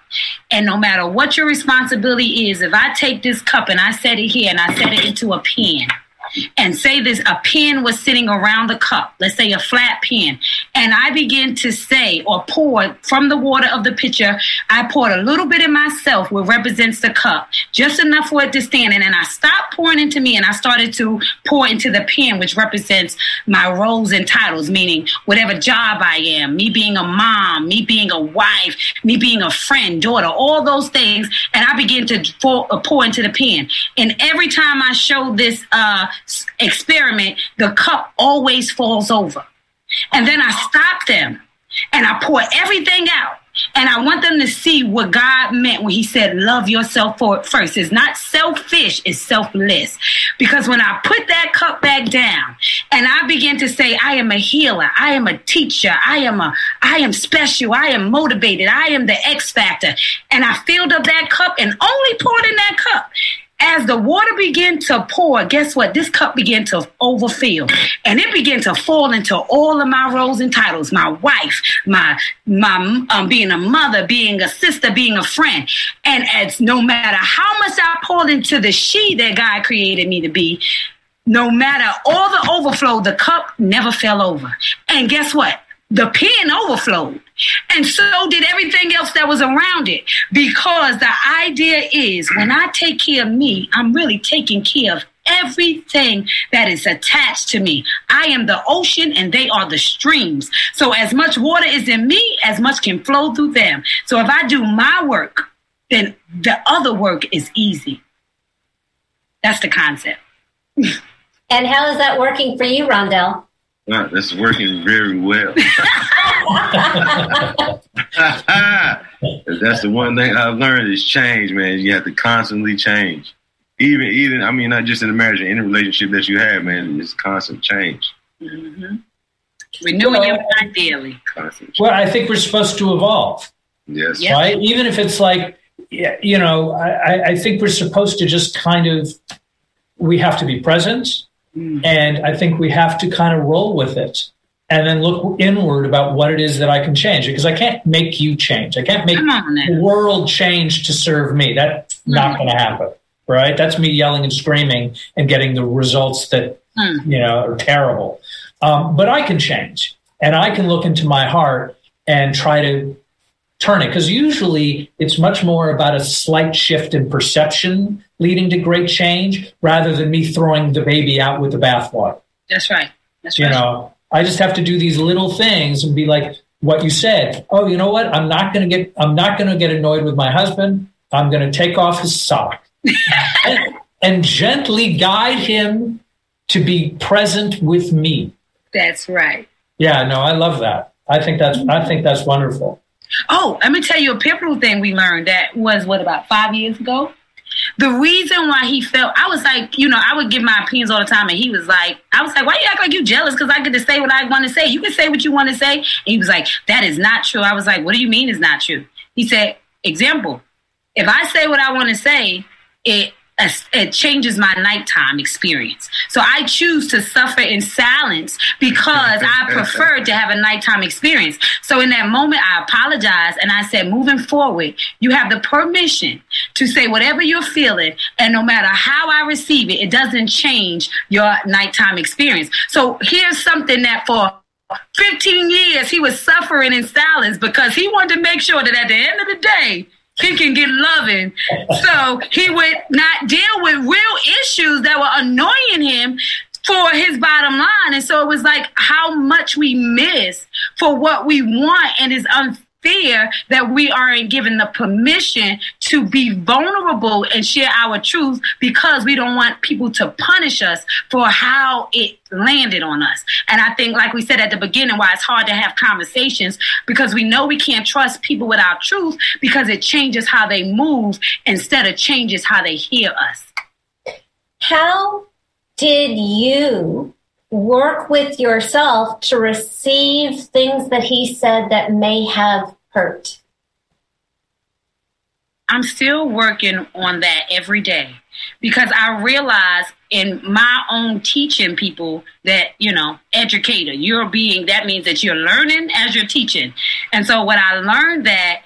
and no matter what your responsibility is, if I take this cup and I set it here and I set it into a pen, and say this a pen was sitting around the cup, let's say a flat pen, and I begin to say or pour from the water of the pitcher, I poured a little bit in myself, which represents the cup, just enough for it to stand. And then I stopped pouring into me and I started to pour into the pen, which represents my roles and titles, meaning whatever job I am, me being a mom, me being a wife, me being a friend, daughter, all those things. And I begin to pour, uh, pour into the pen. And every time I show this uh, experiment, the cup always falls over. And then I stop them and I pour everything out. And I want them to see what God meant when He said, Love yourself for first. It's not selfish, it's selfless. Because when I put that cup back down and I begin to say, I am a healer, I am a teacher, I am a I am special, I am motivated, I am the X factor. And I filled up that cup and only poured in that cup as the water began to pour, guess what? This cup began to overfill and it began to fall into all of my roles and titles. My wife, my, my, um, being a mother, being a sister, being a friend. And as no matter how much I poured into the she that God created me to be, no matter all the overflow, the cup never fell over. And guess what? the pen overflowed. And so did everything else that was around it. Because the idea is when I take care of me, I'm really taking care of everything that is attached to me. I am the ocean and they are the streams. So as much water is in me, as much can flow through them. So if I do my work, then the other work is easy. That's the concept. and how is that working for you, Rondell? Wow, that's working very well. that's the one thing I've learned is change, man. You have to constantly change. Even, even, I mean, not just in a marriage, in a relationship that you have, man, it's constant change. Mm-hmm. Renewing well, your mind daily. Well, I think we're supposed to evolve. Yes. Yep. Right? Even if it's like, you know, I, I think we're supposed to just kind of, we have to be present Mm. And I think we have to kind of roll with it and then look inward about what it is that I can change. Because I can't make you change. I can't make the world change to serve me. That's mm. not going to happen. Right? That's me yelling and screaming and getting the results that, mm. you know, are terrible. Um, but I can change and I can look into my heart and try to turn it because usually it's much more about a slight shift in perception leading to great change rather than me throwing the baby out with the bathwater. That's right. That's you right. You know, I just have to do these little things and be like what you said. Oh, you know what? I'm not going to get I'm not going to get annoyed with my husband. I'm going to take off his sock and, and gently guide him to be present with me. That's right. Yeah, no, I love that. I think that's I think that's wonderful. Oh, let me tell you a pivotal thing we learned that was what about five years ago. The reason why he felt, I was like, you know, I would give my opinions all the time, and he was like, I was like, why you act like you jealous? Because I get to say what I want to say. You can say what you want to say. And he was like, that is not true. I was like, what do you mean is not true? He said, example, if I say what I want to say, it it changes my nighttime experience. So I choose to suffer in silence because I prefer to have a nighttime experience. So in that moment, I apologize and I said, moving forward, you have the permission to say whatever you're feeling. And no matter how I receive it, it doesn't change your nighttime experience. So here's something that for 15 years he was suffering in silence because he wanted to make sure that at the end of the day, he can get loving. So he would not deal with real issues that were annoying him for his bottom line. And so it was like how much we miss for what we want and is unfair fear that we aren't given the permission to be vulnerable and share our truth because we don't want people to punish us for how it landed on us. And I think, like we said at the beginning, why it's hard to have conversations because we know we can't trust people with our truth because it changes how they move instead of changes how they hear us. How did you work with yourself to receive things that he said that may have hurt? I'm still working on that every day because I realize in my own teaching people that, you know, educator, you're being, that means that you're learning as you're teaching. And so what I learned that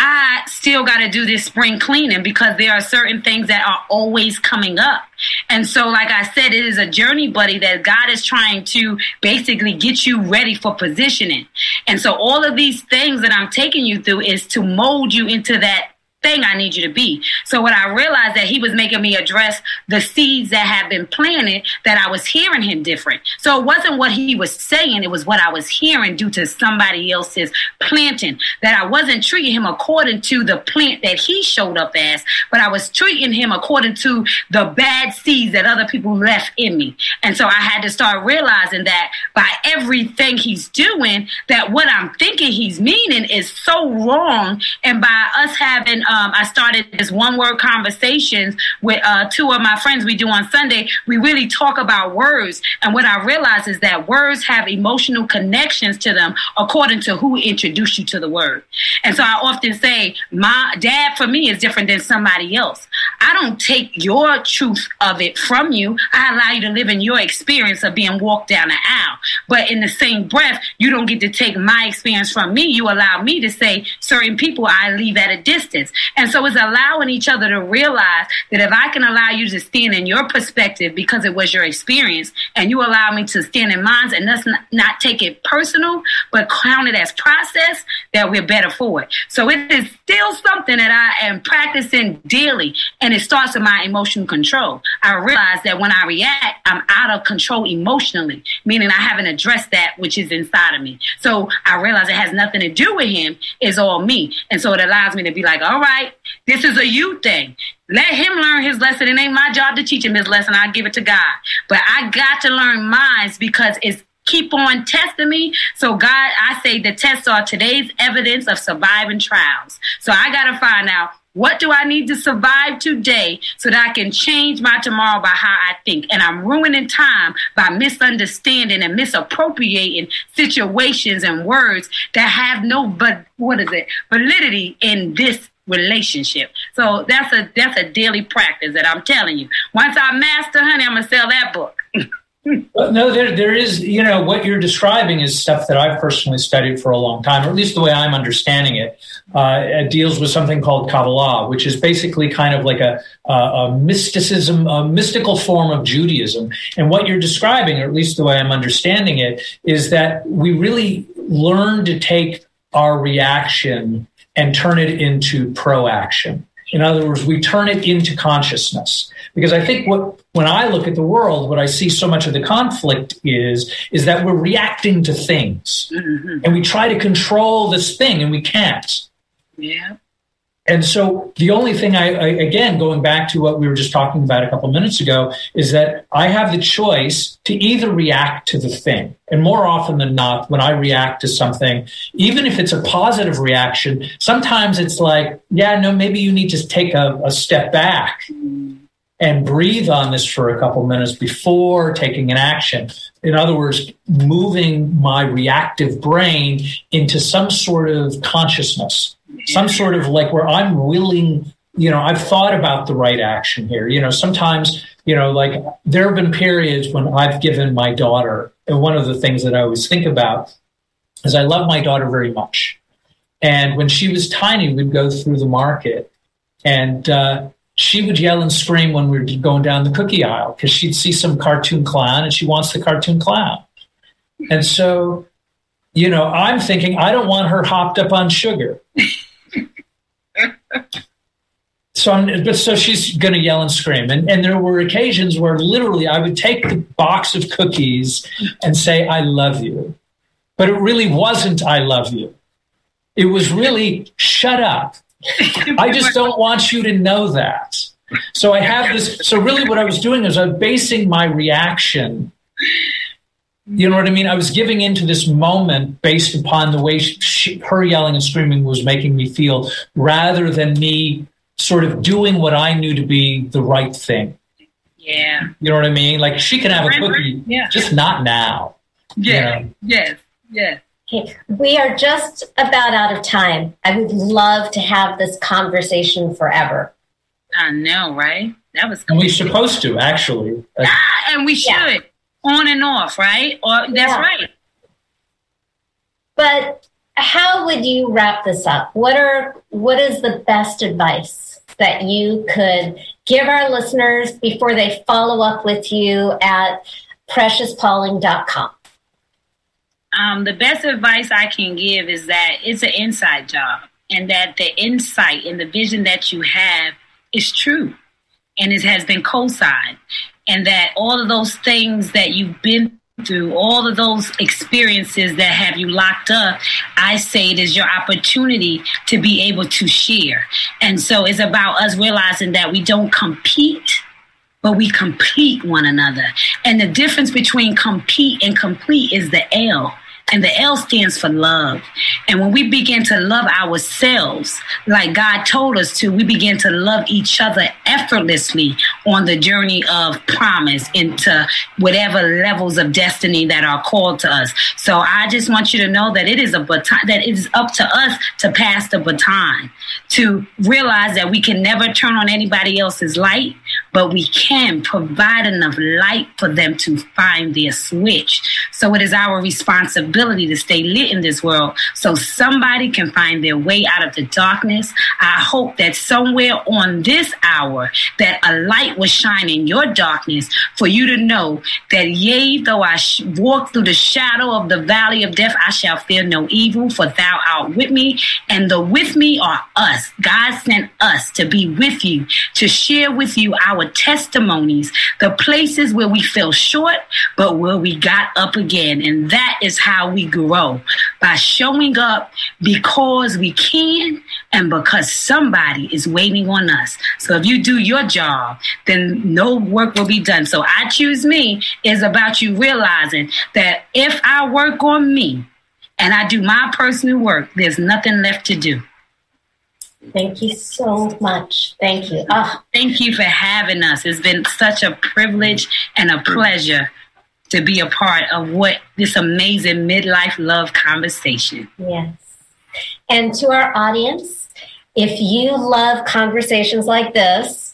I still got to do this spring cleaning because there are certain things that are always coming up. And so, like I said, it is a journey, buddy, that God is trying to basically get you ready for positioning. And so, all of these things that I'm taking you through is to mold you into that thing I need you to be. So what I realized that he was making me address the seeds that had been planted that I was hearing him different. So it wasn't what he was saying, it was what I was hearing due to somebody else's planting. That I wasn't treating him according to the plant that he showed up as, but I was treating him according to the bad seeds that other people left in me. And so I had to start realizing that by everything he's doing, that what I'm thinking he's meaning is so wrong. And by us having uh, um, I started this one word conversations with uh, two of my friends we do on Sunday. We really talk about words. And what I realize is that words have emotional connections to them according to who introduced you to the word. And so I often say, my dad for me is different than somebody else. I don't take your truth of it from you. I allow you to live in your experience of being walked down the aisle. But in the same breath, you don't get to take my experience from me. You allow me to say certain people I leave at a distance. And so it's allowing each other to realize that if I can allow you to stand in your perspective because it was your experience, and you allow me to stand in mine and let's not, not take it personal, but count it as process, that we're better for it. So it is still something that I am practicing daily, and it starts with my emotional control. I realize that when I react, I'm out of control emotionally, meaning I haven't addressed that which is inside of me. So I realize it has nothing to do with him, it's all me. And so it allows me to be like, all right, right. This is a you thing. Let him learn his lesson. It ain't my job to teach him his lesson. I give it to God. But I got to learn mine because it's keep on testing me. So God, I say the tests are today's evidence of surviving trials. So I got to find out what do I need to survive today so that I can change my tomorrow by how I think? And I'm ruining time by misunderstanding and misappropriating situations and words that have no but what is it validity in this relationship. So that's a that's a daily practice that I'm telling you. Once I master, honey, I'm gonna sell that book. no, there, there is, you know, what you're describing is stuff that I've personally studied for a long time, or at least the way I'm understanding it. Uh, it deals with something called Kabbalah, which is basically kind of like a, a, a, mysticism, a mystical form of Judaism. And what you're describing, or at least the way I'm understanding it, is that we really learn to take our reaction and turn it into proaction. In other words, we turn it into consciousness. Because I think what when I look at the world, what I see so much of the conflict is is that we're reacting to things. Mm-hmm. And we try to control this thing and we can't. Yeah. And so the only thing I, I, again, going back to what we were just talking about a couple minutes ago, is that I have the choice to either react to the thing. And more often than not, when I react to something, even if it's a positive reaction, sometimes it's like, yeah, no, maybe you need to take a, a step back and breathe on this for a couple minutes before taking an action. In other words, moving my reactive brain into some sort of consciousness some sort of like where I'm willing, you know, I've thought about the right action here. You know, sometimes, you know, like there have been periods when I've given my daughter, and one of the things that I always think about is I love my daughter very much. And when she was tiny, we'd go through the market and, uh, she would yell and scream when we were going down the cookie aisle because she'd see some cartoon clown and she wants the cartoon clown. And so you know, I'm thinking I don't want her hopped up on sugar. So I'm, but so she's going to yell and scream. And, and there were occasions where literally I would take the box of cookies and say, I love you. But it really wasn't, I love you. It was really, shut up. I just don't want you to know that. So I have this. So really, what I was doing is I was basing my reaction you know what I mean? I was giving into this moment based upon the way she, she, her yelling and screaming was making me feel, rather than me sort of doing what I knew to be the right thing. Yeah. You know what I mean? Like she can have a cookie, yeah. just not now. Yeah. You know? Yes. Yes. Okay. We are just about out of time. I would love to have this conversation forever. I know, right? That was. And we're supposed to actually. Ah, and we should yeah. On and off, right? Or that's yeah. right. But how would you wrap this up? What are what is the best advice that you could give our listeners before they follow up with you at preciouspauling.com? Um, the best advice I can give is that it's an inside job and that the insight and the vision that you have is true and it has been co-signed and that all of those things that you've been through all of those experiences that have you locked up, I say it is your opportunity to be able to share. And so it's about us realizing that we don't compete, but we complete one another. And the difference between compete and complete is the L. And the L stands for love. And when we begin to love ourselves like God told us to, we begin to love each other effortlessly on the journey of promise into whatever levels of destiny that are called to us. So I just want you to know that it is a baton, that it is up to us to pass the baton, to realize that we can never turn on anybody else's light, but we can provide enough light for them to find their switch. So it is our responsibility ability to stay lit in this world so somebody can find their way out of the darkness. I hope that somewhere on this hour that a light will shine in your darkness for you to know that yea, though I sh- walk through the shadow of the valley of death, I shall fear no evil, for thou art with me. And the with me are us. God sent us to be with you, to share with you our testimonies, the places where we fell short, but where we got up again. And that is how we grow by showing up because we can and because somebody is waiting on us. So if you do your job, then no work will be done. So I choose me is about you realizing that if I work on me and I do my personal work, there's nothing left to do. Thank you so much. Thank you. Oh. Thank you for having us. It's been such a privilege and a pleasure to be a part of what this amazing midlife love conversation. Yes. And to our audience, if you love conversations like this,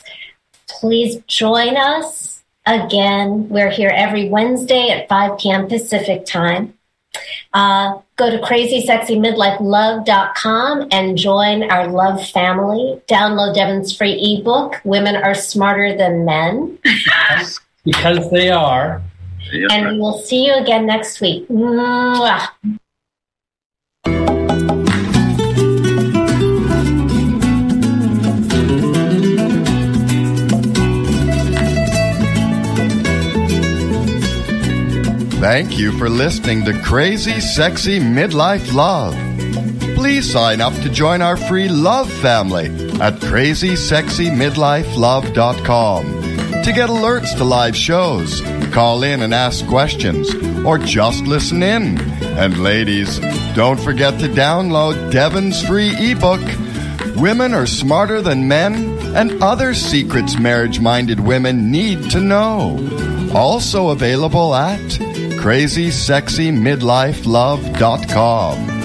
please join us again. We're here every Wednesday at 5 p.m. Pacific time. Uh, go to crazysexymidlifelove.com and join our love family. Download Devin's free ebook, Women Are Smarter Than Men. because they are. And we will see you again next week. Mwah. Thank you for listening to Crazy Sexy Midlife Love. Please sign up to join our free love family at crazysexymidlifelove.com to get alerts to live shows call in and ask questions, or just listen in. And ladies, don't forget to download Devin's free ebook, Women Are Smarter Than Men and Other Secrets Marriage Minded Women Need to Know. Also available at crazysexymidlifelove.com.